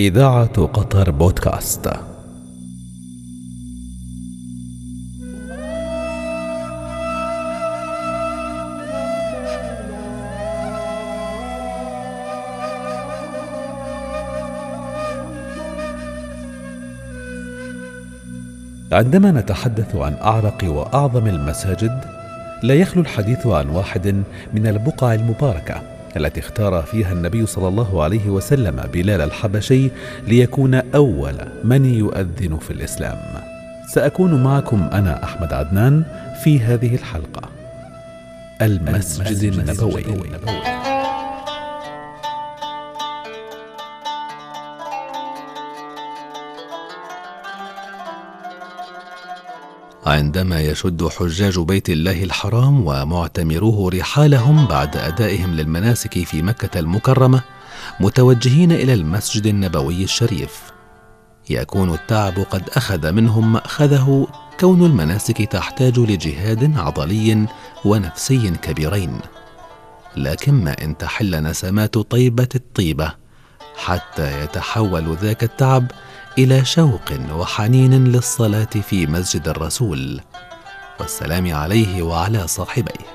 إذاعة قطر بودكاست. عندما نتحدث عن أعرق وأعظم المساجد لا يخلو الحديث عن واحد من البقع المباركة. التي اختار فيها النبي صلى الله عليه وسلم بلال الحبشي ليكون أول من يؤذن في الإسلام. سأكون معكم أنا أحمد عدنان في هذه الحلقة. المسجد, المسجد النبوي, النبوي. عندما يشد حجاج بيت الله الحرام ومعتمروه رحالهم بعد أدائهم للمناسك في مكة المكرمة متوجهين إلى المسجد النبوي الشريف. يكون التعب قد أخذ منهم مأخذه كون المناسك تحتاج لجهاد عضلي ونفسي كبيرين. لكن ما إن تحل نسمات طيبة الطيبة حتى يتحول ذاك التعب إلى شوق وحنين للصلاة في مسجد الرسول والسلام عليه وعلى صاحبيه.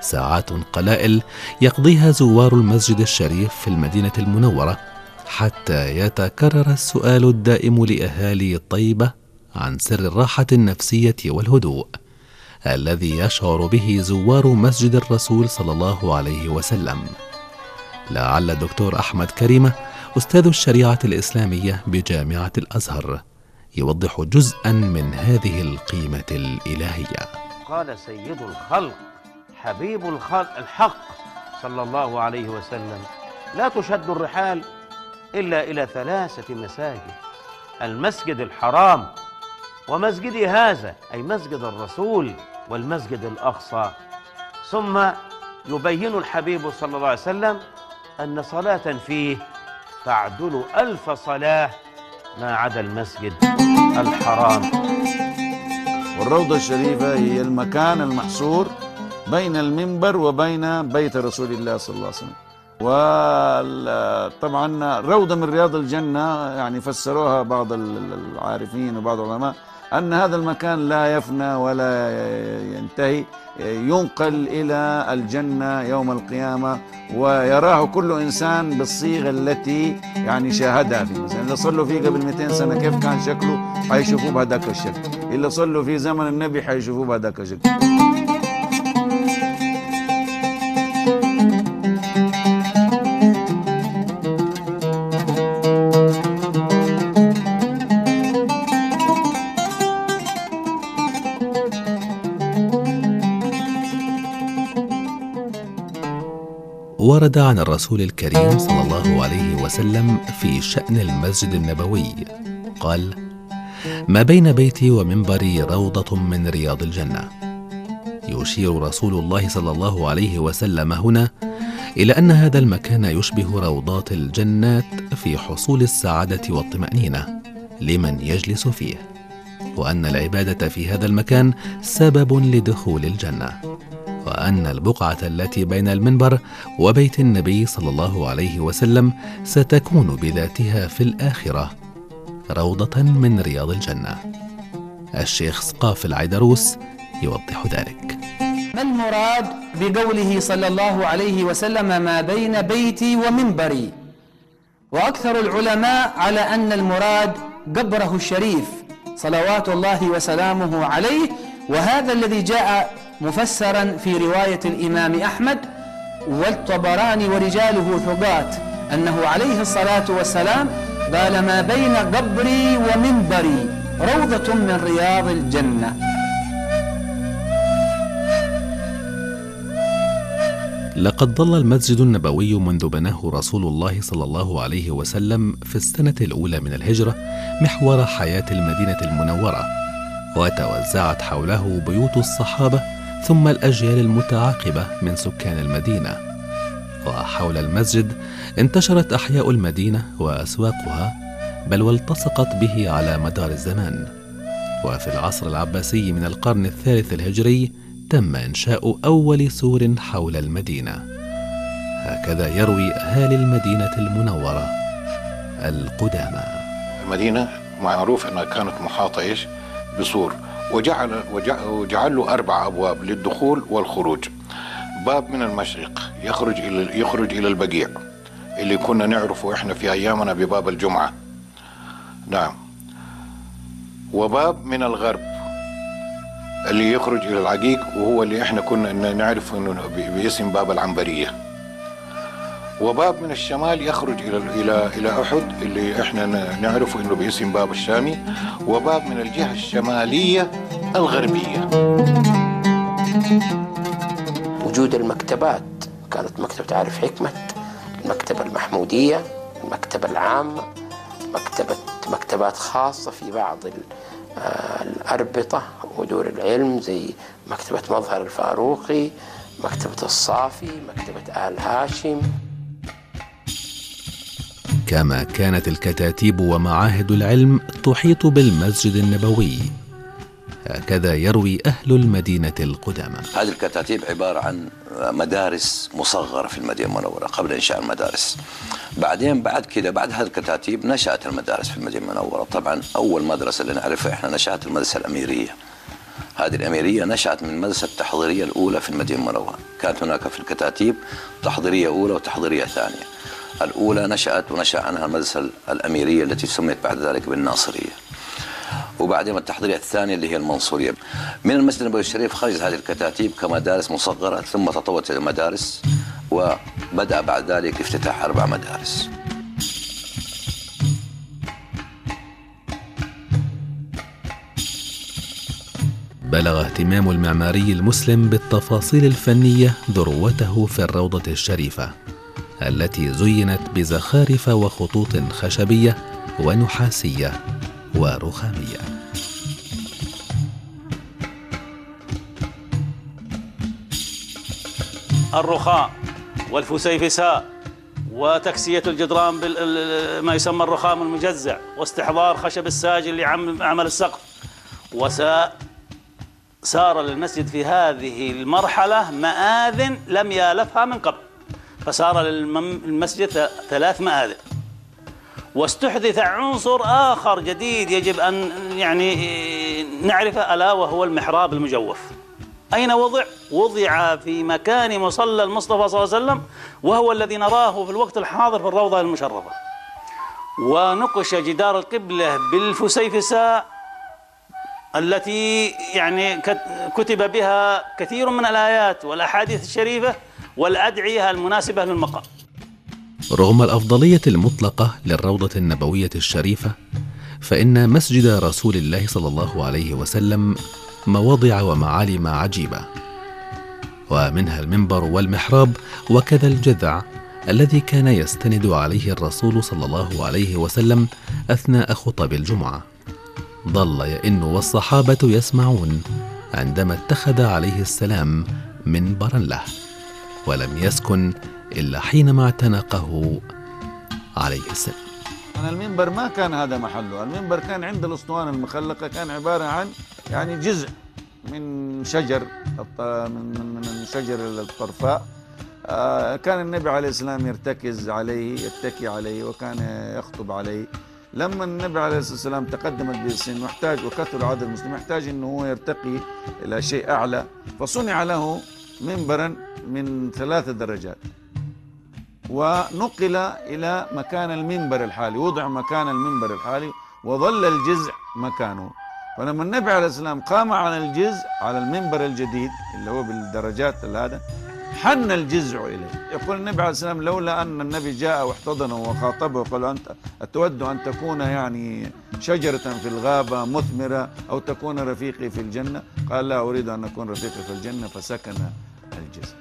ساعات قلائل يقضيها زوار المسجد الشريف في المدينة المنورة حتى يتكرر السؤال الدائم لأهالي طيبه عن سر الراحة النفسية والهدوء الذي يشعر به زوار مسجد الرسول صلى الله عليه وسلم. لعل الدكتور أحمد كريمة أستاذ الشريعة الإسلامية بجامعة الأزهر يوضح جزءا من هذه القيمة الإلهية. قال سيد الخلق حبيب الخلق الحق صلى الله عليه وسلم. لا تشد الرحال إلا إلى ثلاثة مساجد المسجد الحرام ومسجدي هذا أي مسجد الرسول والمسجد الأقصى. ثم يبين الحبيب صلى الله عليه وسلم أن صلاة فيه تعدل ألف صلاة ما عدا المسجد الحرام. والروضة الشريفة هي المكان المحصور بين المنبر وبين بيت رسول الله صلى الله عليه وسلم. وطبعا روضة من رياض الجنة يعني فسروها بعض العارفين وبعض العلماء أن هذا المكان لا يفنى ولا ينتهي ينقل إلى الجنة يوم القيامة ويراه كل إنسان بالصيغة التي يعني شاهدها فيه مثلا اللي صلوا فيه قبل 200 سنة كيف كان شكله؟ حيشوفوه بهذاك الشكل. اللي صلوا في زمن النبي حيشوفوه بهذاك الشكل. ورد عن الرسول الكريم صلى الله عليه وسلم في شأن المسجد النبوي قال: ما بين بيتي ومنبري روضة من رياض الجنة. يشير رسول الله صلى الله عليه وسلم هنا إلى أن هذا المكان يشبه روضات الجنات في حصول السعادة والطمأنينة لمن يجلس فيه، وأن العبادة في هذا المكان سبب لدخول الجنة. وأن البقعة التي بين المنبر وبيت النبي صلى الله عليه وسلم ستكون بذاتها في الآخرة روضة من رياض الجنة. الشيخ سقاف العيدروس يوضح ذلك. ما المراد بقوله صلى الله عليه وسلم ما بين بيتي ومنبري؟ وأكثر العلماء على أن المراد قبره الشريف صلوات الله وسلامه عليه وهذا الذي جاء مفسرا في رواية الإمام أحمد والطبراني ورجاله ثقات أنه عليه الصلاة والسلام قال ما بين قبري ومنبري روضة من رياض الجنة. لقد ظل المسجد النبوي منذ بناه رسول الله صلى الله عليه وسلم في السنة الأولى من الهجرة محور حياة المدينة المنورة وتوزعت حوله بيوت الصحابة ثم الأجيال المتعاقبة من سكان المدينة. وحول المسجد انتشرت أحياء المدينة وأسواقها بل والتصقت به على مدار الزمان. وفي العصر العباسي من القرن الثالث الهجري تم إنشاء أول سور حول المدينة. هكذا يروي أهالي المدينة المنورة القدامى. المدينة معروف أنها كانت محاطة إيش؟ بسور. وجعل, وجعل, له أربع أبواب للدخول والخروج. باب من المشرق. يخرج إلى يخرج إلى البقيع. اللي كنا نعرفه إحنا في أيامنا بباب الجمعة. نعم. وباب من الغرب. اللي يخرج إلى العقيق وهو اللي إحنا كنا نعرف إنه باسم باب العنبرية. وباب من الشمال يخرج إلى إلى إلى أحد اللي إحنا نعرفه إنه باسم باب الشامي وباب من الجهة الشمالية الغربية. وجود المكتبات كانت مكتبة عارف حكمة المكتبة المحمودية المكتبة العامة مكتبة مكتبات خاصة في بعض آه، الأربطة ودور العلم زي مكتبة مظهر الفاروقي مكتبة الصافي مكتبة آل هاشم. كما كانت الكتاتيب ومعاهد العلم تحيط بالمسجد النبوي. هكذا يروي أهل المدينة القدامى. هذه الكتاتيب عبارة عن مدارس مصغرة في المدينة المنورة قبل إنشاء المدارس. بعدين بعد كده بعد هذه الكتاتيب نشأت المدارس في المدينة المنورة. طبعا أول مدرسة اللي نعرفها إحنا نشأت المدرسة الأميرية. هذه الأميرية نشأت من المدرسة التحضيرية الأولى في المدينة المنورة. كانت هناك في الكتاتيب تحضيرية أولى وتحضيرية ثانية. الأولى نشأت ونشأ عنها المدرسة الأميرية التي سميت بعد ذلك بالناصرية. وبعدين التحضيرية الثانية اللي هي المنصورية. من المسجد النبوي الشريف خرجت هذه الكتاتيب كمدارس مصغرة ثم تطورت إلى مدارس وبدأ بعد ذلك افتتاح أربع مدارس. بلغ اهتمام المعماري المسلم بالتفاصيل الفنية ذروته في الروضة الشريفة. التي زينت بزخارف وخطوط خشبية ونحاسية ورخامية. الرخاء والفسيفساء وتكسية الجدران بما يسمى الرخام المجزع واستحضار خشب الساجل لعمل السقف. وساء سار للمسجد في هذه المرحلة مآذن لم يالفها من قبل. فصار للمسجد ثلاث مآذن واستحدث عنصر آخر جديد يجب أن يعني نعرفه ألا وهو المحراب المجوف. أين وضع؟ وضع في مكان مصلى المصطفى صلى الله عليه وسلم وهو الذي نراه في الوقت الحاضر في الروضة المشرفة. ونقش جدار القبلة بالفسيفساء التي يعني كتب بها كثير من الآيات والأحاديث الشريفة والأدعية المناسبة للمقام. رغم الأفضلية المطلقة للروضة النبوية الشريفة فإن مسجد رسول الله صلى الله عليه وسلم مواضع ومعالم عجيبة ومنها المنبر والمحراب وكذا الجذع الذي كان يستند عليه الرسول صلى الله عليه وسلم أثناء خطب الجمعة. ظل يئن والصحابة يسمعون عندما اتخذ عليه السلام منبرا له. ولم يسكن إلا حينما اعتنقه عليه السلام. المنبر ما كان هذا محله. المنبر كان عند الأسطوانة المخلقة كان عبارة عن يعني جزء من شجر من من شجر الطرفاء. آه، كان النبي عليه السلام يرتكز عليه يتكي عليه وكان يخطب عليه. لما النبي عليه الصلاة والسلام تقدمت به السن محتاج وكثر عدد المسلمين محتاج إنه هو يرتقي إلى شيء أعلى. فصنع له منبرا من ثلاث درجات. ونقل إلى مكان المنبر الحالي وضع مكان المنبر الحالي وظل الجزء مكانه. فلما النبي عليه السلام قام على الجزء على المنبر الجديد اللي هو بالدرجات هذا حن الجزع إليه. يقول النبي عليه السلام لولا أن النبي جاء واحتضنه وخاطبه وقال أنت أتود أن تكون يعني شجرة في الغابة مثمرة أو تكون رفيقي في الجنة؟ قال لا أريد أن أكون رفيقي في الجنة فسكن الجزء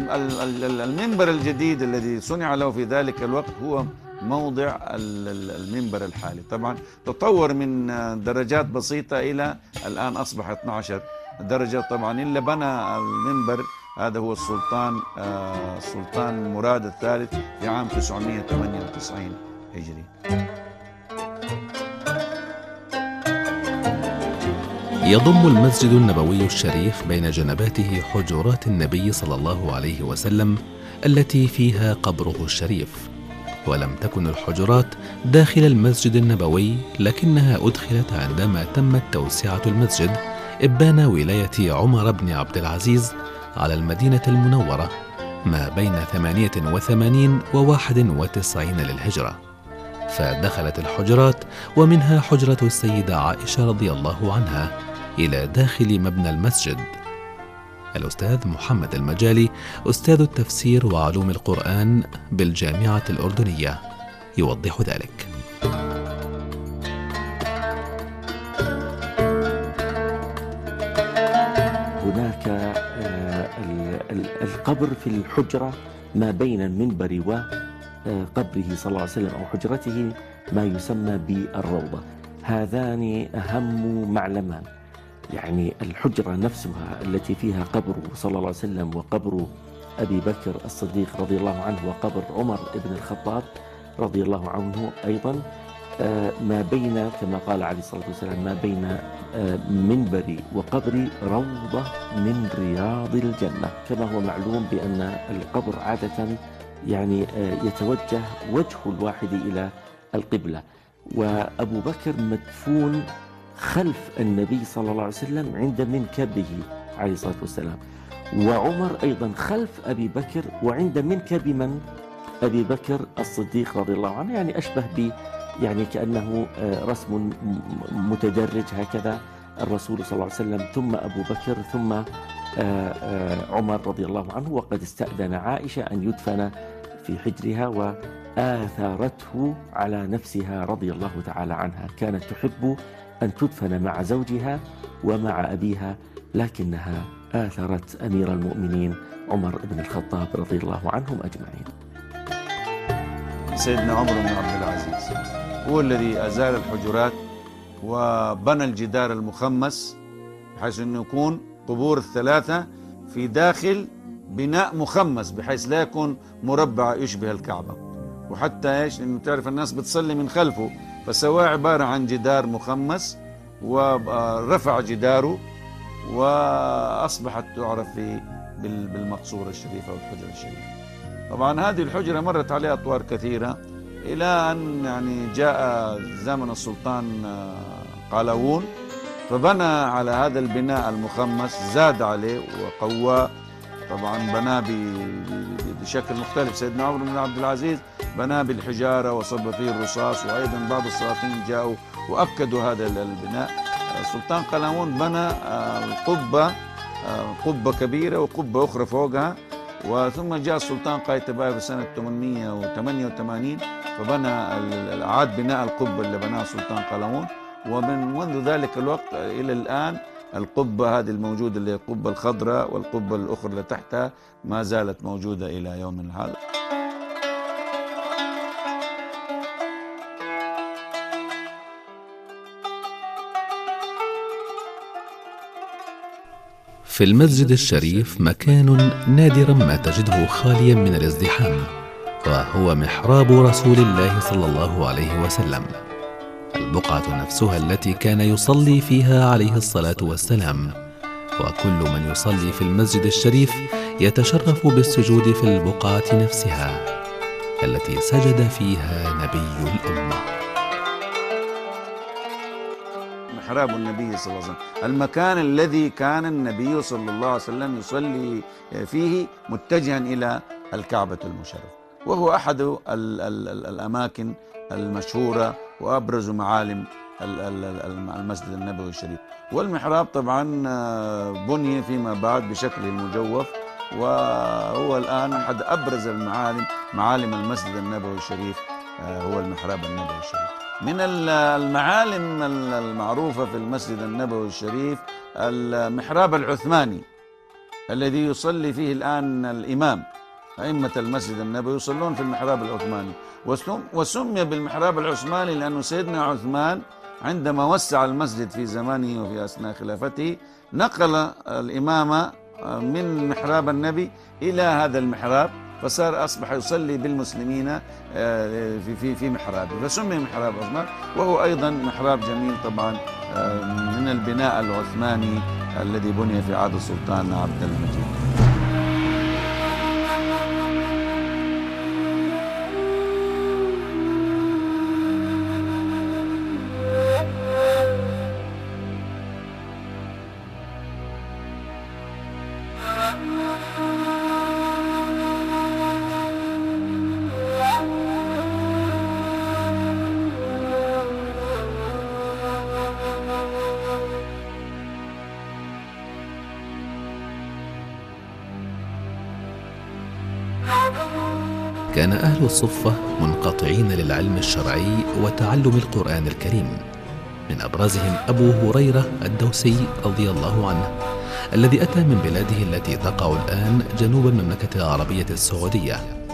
والمنبر الجديد الذي صنع له في ذلك الوقت هو موضع المنبر الحالي. طبعا تطور من درجات بسيطة إلى الآن أصبح 12 درجة. طبعا اللي بنى المنبر هذا هو السلطان آه، السلطان مراد الثالث في عام 998 هجري. يضم المسجد النبوي الشريف بين جنباته حجرات النبي صلى الله عليه وسلم التي فيها قبره الشريف. ولم تكن الحجرات داخل المسجد النبوي لكنها أدخلت عندما تمت توسعة المسجد إبان ولاية عمر بن عبد العزيز على المدينة المنورة ما بين 88 و 91 للهجرة. فدخلت الحجرات ومنها حجرة السيدة عائشة رضي الله عنها إلى داخل مبنى المسجد. الأستاذ محمد المجالي أستاذ التفسير وعلوم القرآن بالجامعة الأردنية. يوضح ذلك. هناك آه، ال- ال- القبر في الحجرة ما بين المنبر وقبره صلى الله عليه وسلم أو حجرته ما يسمى بالروضة. هذان أهم معلمان. يعني الحجرة نفسها التي فيها قبره صلى الله عليه وسلم وقبر أبي بكر الصديق رضي الله عنه وقبر عمر بن الخطاب رضي الله عنه أيضا آه، ما بين كما قال عليه الصلاة والسلام ما بين آه، منبري وقبري روضة من رياض الجنة. كما هو معلوم بأن القبر عادة يعني آه، يتوجه وجه الواحد إلى القبلة. وأبو بكر مدفون خلف النبي صلى الله عليه وسلم عند منكبه عليه الصلاة والسلام. وعمر أيضا خلف أبي بكر وعند منكب من؟ أبي بكر الصديق رضي الله عنه يعني أشبه ب يعني كأنه آه، رسم متدرج هكذا الرسول صلى الله عليه وسلم ثم أبو بكر ثم آه، آه، عمر رضي الله عنه. وقد استأذن عائشة أن يدفن في حجرها وآثرته على نفسها رضي الله تعالى عنها. كانت تحب أن تدفن مع زوجها ومع أبيها لكنها آثرت أمير المؤمنين عمر بن الخطاب رضي الله عنهم أجمعين. سيدنا عمر بن عبد العزيز هو الذي أزال الحجرات وبنى الجدار المخمس بحيث أنه يكون قبور الثلاثة في داخل بناء مخمس بحيث لا يكون مربع يشبه الكعبة. وحتى إيش؟ انه تعرف الناس بتصلي من خلفه. فسواه عبارة عن جدار مخمس ورفع جداره وأصبحت تعرف بالمقصورة الشريفة والحجرة الشريفة. طبعا هذه الحجرة مرت عليها أطوار كثيرة إلى أن يعني جاء زمن السلطان آه، قلاوون فبنى على هذا البناء المخمس زاد عليه وقواه. طبعا بناه بشكل مختلف. سيدنا عمر بن عبد العزيز بناه بالحجارة وصب فيه الرصاص وأيضا بعض السلاطين جاءوا وأكدوا هذا ال- البناء. السلطان قلاوون بنى آه، القبة آه، قبة كبيرة وقبة أخرى فوقها. وثم جاء السلطان قايتباي في سنة 888 فبنى أعاد بناء القبة اللي بناها السلطان قلاوون ومن منذ ذلك الوقت إلى الآن القبة هذه الموجودة اللي هي القبة الخضراء والقبة الأخرى اللي تحتها ما زالت موجودة إلى يومنا هذا. في المسجد الشريف مكان نادرا ما تجده خاليا من الازدحام وهو محراب رسول الله صلى الله عليه وسلم. البقعة نفسها التي كان يصلي فيها عليه الصلاة والسلام وكل من يصلي في المسجد الشريف يتشرف بالسجود في البقعة نفسها التي سجد فيها نبي الأمة. محراب النبي صلى الله عليه وسلم. المكان الذي كان النبي صلى الله عليه وسلم يصلي فيه متجها إلى الكعبة المشرفة. وهو أحد ال ال ال الأماكن المشهورة وأبرز معالم ال- ال- ال- المسجد النبوي الشريف. والمحراب طبعا آه، بني فيما بعد بشكله المجوف وهو الآن أحد أبرز المعالم معالم المسجد النبوي الشريف آه، هو المحراب النبوي الشريف. من ال- المعالم ال- المعروفة في المسجد النبوي الشريف المحراب العثماني الذي يصلي فيه الآن الإمام أئمة المسجد النبوي يصلون في المحراب العثماني. وسم- وسمي بالمحراب العثماني لأنه سيدنا عثمان عندما وسع المسجد في زمانه وفي أثناء خلافته نقل الإمامة من محراب النبي إلى هذا المحراب. فصار أصبح يصلي بالمسلمين آه، في في في محرابه فسمي محراب عثمان وهو أيضا محراب جميل طبعا آه، من البناء العثماني الذي بني في عهد السلطان عبد المجيد. كان أهل الصفة منقطعين للعلم الشرعي وتعلم القرآن الكريم. من أبرزهم أبو هريرة الدوسي رضي الله عنه الذي أتى من بلاده التي تقع الآن جنوب المملكة العربية السعودية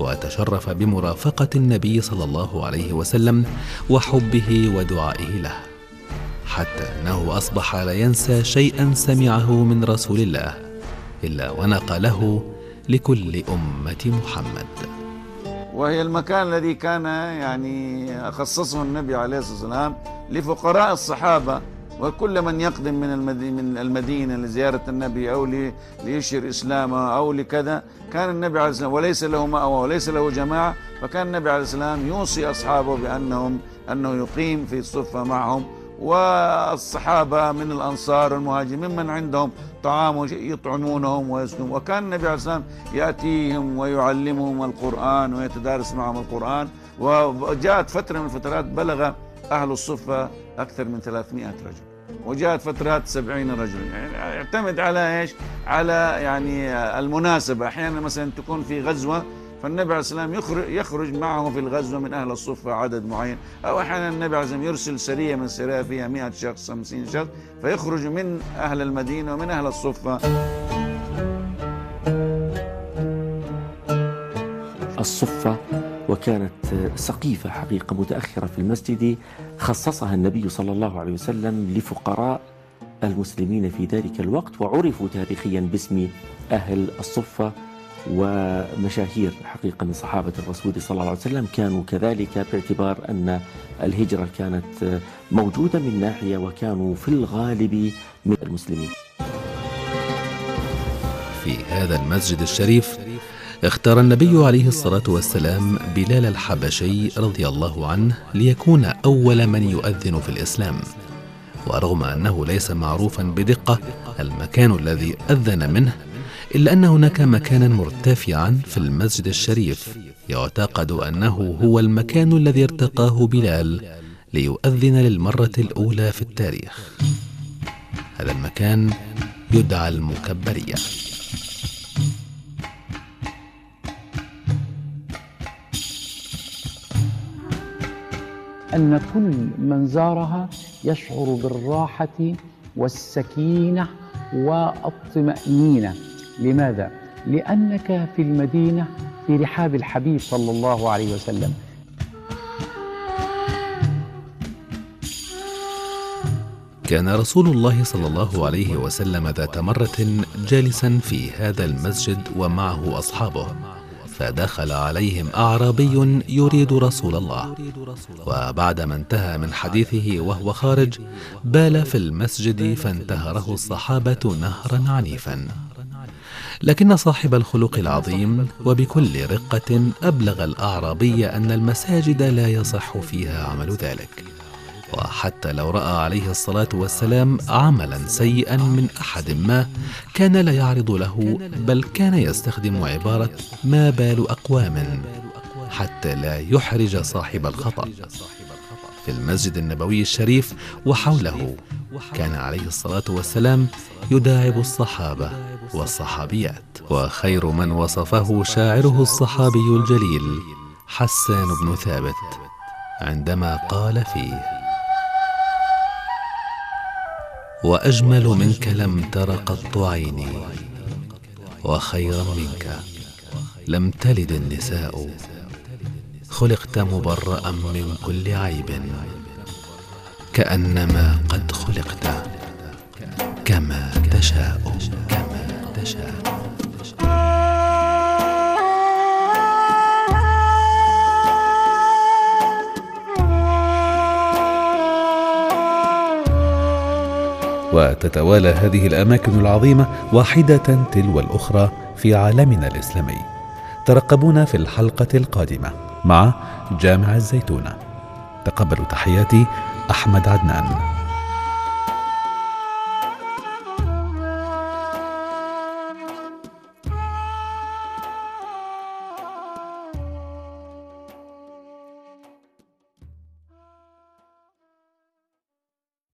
وتشرف بمرافقة النبي صلى الله عليه وسلم وحبه ودعائه له. حتى أنه أصبح لا ينسى شيئا سمعه من رسول الله إلا ونقله لكل أمة محمد. وهي المكان الذي كان يعني خصصه النبي عليه الصلاة والسلام لفقراء الصحابة وكل من يقدم من من المدينة لزيارة النبي أو ليشهر إسلامه أو لكذا. كان النبي عليه السلام وليس له مأوى وليس له جماعة فكان النبي عليه السلام يوصي أصحابه بأنهم أنه يقيم في الصفة معهم. والصحابة من الأنصار والمهاجرين ممن عندهم طعام يطعمونهم ويسكنون وكان النبي عليه السلام يأتيهم ويعلمهم القرآن ويتدارس معهم القرآن. وجاءت فترة من الفترات بلغ أهل الصفة أكثر من 300 رجل. وجاءت فترات 70 رجل يعني يعتمد على إيش؟ على يعني المناسبة. أحيانا مثلا تكون في غزوة فالنبي عليه السلام يخرج, معه في الغزوة من أهل الصفة عدد معين. أو أحيانا النبي عليه السلام يرسل سرية من سرية فيها 100 شخص 50 شخص فيخرج من أهل المدينة ومن أهل الصفة الصفة وكانت سقيفة حقيقة متأخرة في المسجد خصصها النبي صلى الله عليه وسلم لفقراء المسلمين في ذلك الوقت وعرفوا تاريخيا باسم أهل الصفة ومشاهير حقيقة من صحابة الرسول صلى الله عليه وسلم كانوا كذلك باعتبار أن الهجرة كانت موجودة من ناحية وكانوا في الغالب من المسلمين. في هذا المسجد الشريف اختار النبي عليه الصلاة والسلام بلال الحبشي رضي الله عنه ليكون أول من يؤذن في الإسلام. ورغم أنه ليس معروفا بدقة المكان الذي أذن منه إلا أن هناك مكانا مرتفعا في المسجد الشريف يعتقد أنه هو المكان الذي ارتقاه بلال ليؤذن للمرة الأولى في التاريخ. هذا المكان يدعى المكبرية. أن كل من زارها يشعر بالراحة والسكينة والطمأنينة. لماذا؟ لأنك في المدينة في رحاب الحبيب صلى الله عليه وسلم. كان رسول الله صلى الله عليه وسلم ذات مرة جالسا في هذا المسجد ومعه أصحابه فدخل عليهم أعرابي يريد رسول الله. وبعدما انتهى من حديثه وهو خارج بال في المسجد فانتهره الصحابة نهرا عنيفا. لكن صاحب الخلق العظيم وبكل رقة أبلغ الأعرابي أن المساجد لا يصح فيها عمل ذلك. وحتى لو رأى عليه الصلاة والسلام عملا سيئا من أحد ما كان لا يعرض له بل كان يستخدم عبارة ما بال أقوام حتى لا يحرج صاحب الخطأ. في المسجد النبوي الشريف وحوله كان عليه الصلاة والسلام يداعب الصحابة والصحابيات. وخير من وصفه شاعره الصحابي الجليل حسان بن ثابت عندما قال فيه وأجمل منك لم تر قط عيني وخيرا منك لم تلد النساء. خلقت مبرأ من كل عيب كأنما قد خلقت كما تشاء. كما تشاء. وتتوالى هذه الأماكن العظيمة واحدة تلو الأخرى في عالمنا الإسلامي. ترقبونا في الحلقة القادمة مع جامع الزيتونة. تقبلوا تحياتي أحمد عدنان.